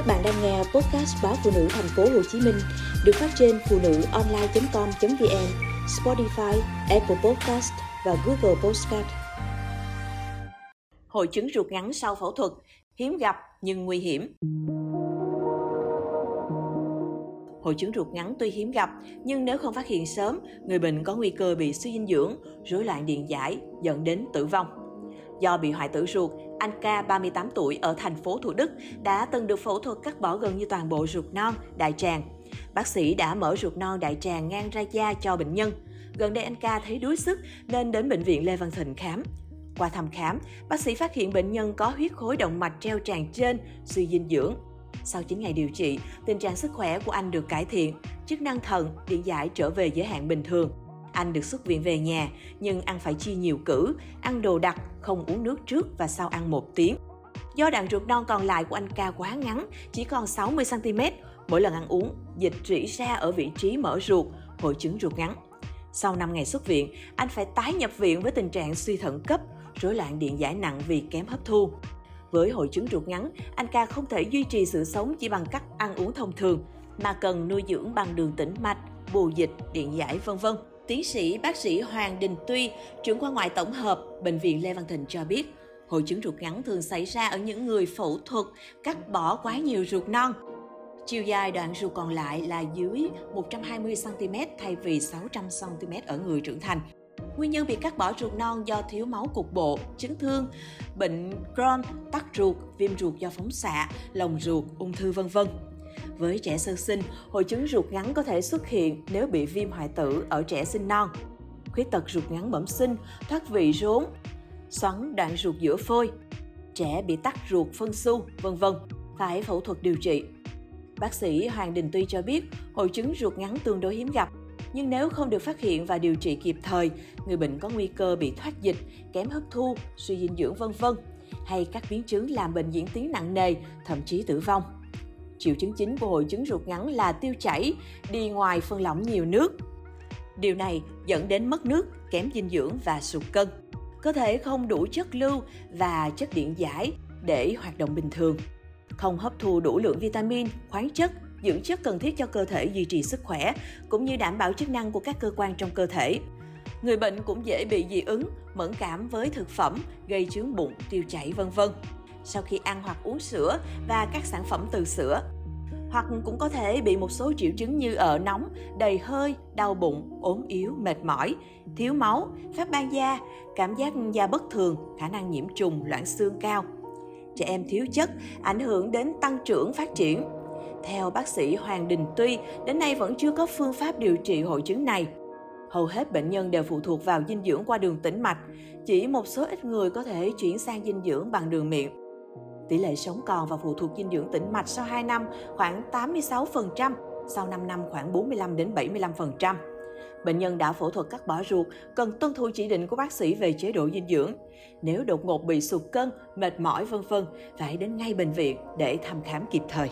Các bạn đang nghe podcast báo phụ nữ thành phố Hồ Chí Minh được phát trên phụ nữ online.com.vn, Spotify, Apple Podcast và Google Podcast. Hội chứng ruột ngắn sau phẫu thuật hiếm gặp nhưng nguy hiểm. Hội chứng ruột ngắn tuy hiếm gặp, nhưng nếu không phát hiện sớm, người bệnh có nguy cơ bị suy dinh dưỡng, rối loạn điện giải, dẫn đến tử vong. Do bị hoại tử ruột, anh K, 38 tuổi ở thành phố Thủ Đức đã từng được phẫu thuật cắt bỏ gần như toàn bộ ruột non, đại tràng. Bác sĩ đã mở ruột non đại tràng ngang ra da cho bệnh nhân. Gần đây anh K thấy đuối sức nên đến bệnh viện Lê Văn Thịnh khám. Qua thăm khám, bác sĩ phát hiện bệnh nhân có huyết khối động mạch treo tràng trên, suy dinh dưỡng. Sau 9 ngày điều trị, tình trạng sức khỏe của anh được cải thiện, chức năng thận, điện giải trở về giới hạn bình thường. Anh được xuất viện về nhà, nhưng ăn phải chia nhiều cử, ăn đồ đặc, không uống nước trước và sau ăn một tiếng. Do đoạn ruột non còn lại của anh ca quá ngắn, chỉ còn 60cm, mỗi lần ăn uống, dịch rỉ ra ở vị trí mở ruột, hội chứng ruột ngắn. Sau 5 ngày xuất viện, anh phải tái nhập viện với tình trạng suy thận cấp, rối loạn điện giải nặng vì kém hấp thu. Với hội chứng ruột ngắn, anh ca không thể duy trì sự sống chỉ bằng cách ăn uống thông thường, mà cần nuôi dưỡng bằng đường tĩnh mạch, bù dịch, điện giải vân vân. Tiến sĩ bác sĩ Hoàng Đình Tuy, trưởng khoa ngoại tổng hợp, Bệnh viện Lê Văn Thịnh cho biết, hội chứng ruột ngắn thường xảy ra ở những người phẫu thuật cắt bỏ quá nhiều ruột non. Chiều dài đoạn ruột còn lại là dưới 120cm thay vì 600cm ở người trưởng thành. Nguyên nhân bị cắt bỏ ruột non do thiếu máu cục bộ, chấn thương, bệnh Crohn, tắc ruột, viêm ruột do phóng xạ, lồng ruột, ung thư vân vân. Với trẻ sơ sinh, hội chứng ruột ngắn có thể xuất hiện nếu bị viêm hoại tử ở trẻ sinh non. Khuyết tật ruột ngắn bẩm sinh, thoát vị rốn, xoắn đoạn ruột giữa phôi, trẻ bị tắc ruột phân xu, vân vân, phải phẫu thuật điều trị. Bác sĩ Hoàng Đình Tuy cho biết, hội chứng ruột ngắn tương đối hiếm gặp, nhưng nếu không được phát hiện và điều trị kịp thời, người bệnh có nguy cơ bị thoát dịch, kém hấp thu, suy dinh dưỡng vân vân, hay các biến chứng làm bệnh diễn tiến nặng nề, thậm chí tử vong. Triệu chứng chính của hội chứng ruột ngắn là tiêu chảy, đi ngoài phân lỏng nhiều nước. Điều này dẫn đến mất nước, kém dinh dưỡng và sụt cân. Cơ thể không đủ chất lưu và chất điện giải để hoạt động bình thường. Không hấp thu đủ lượng vitamin, khoáng chất, dưỡng chất cần thiết cho cơ thể duy trì sức khỏe, cũng như đảm bảo chức năng của các cơ quan trong cơ thể. Người bệnh cũng dễ bị dị ứng, mẫn cảm với thực phẩm, gây chướng bụng, tiêu chảy vân vân. Sau khi ăn hoặc uống sữa và các sản phẩm từ sữa, hoặc cũng có thể bị một số triệu chứng như ở nóng, đầy hơi, đau bụng, ốm yếu, mệt mỏi, thiếu máu, phát ban da, cảm giác da bất thường, khả năng nhiễm trùng, loãng xương cao. Trẻ em thiếu chất ảnh hưởng đến tăng trưởng phát triển. Theo bác sĩ Hoàng Đình Tuy, đến nay vẫn chưa có phương pháp điều trị hội chứng này. Hầu hết bệnh nhân đều phụ thuộc vào dinh dưỡng qua đường tĩnh mạch, chỉ một số ít người có thể chuyển sang dinh dưỡng bằng đường miệng. Tỷ lệ sống còn và phụ thuộc dinh dưỡng tĩnh mạch sau 2 năm khoảng 86%, sau 5 năm khoảng 45 đến 75%. Bệnh nhân đã phẫu thuật cắt bỏ ruột cần tuân thủ chỉ định của bác sĩ về chế độ dinh dưỡng. Nếu đột ngột bị sụt cân, mệt mỏi vân vân, phải đến ngay bệnh viện để thăm khám kịp thời.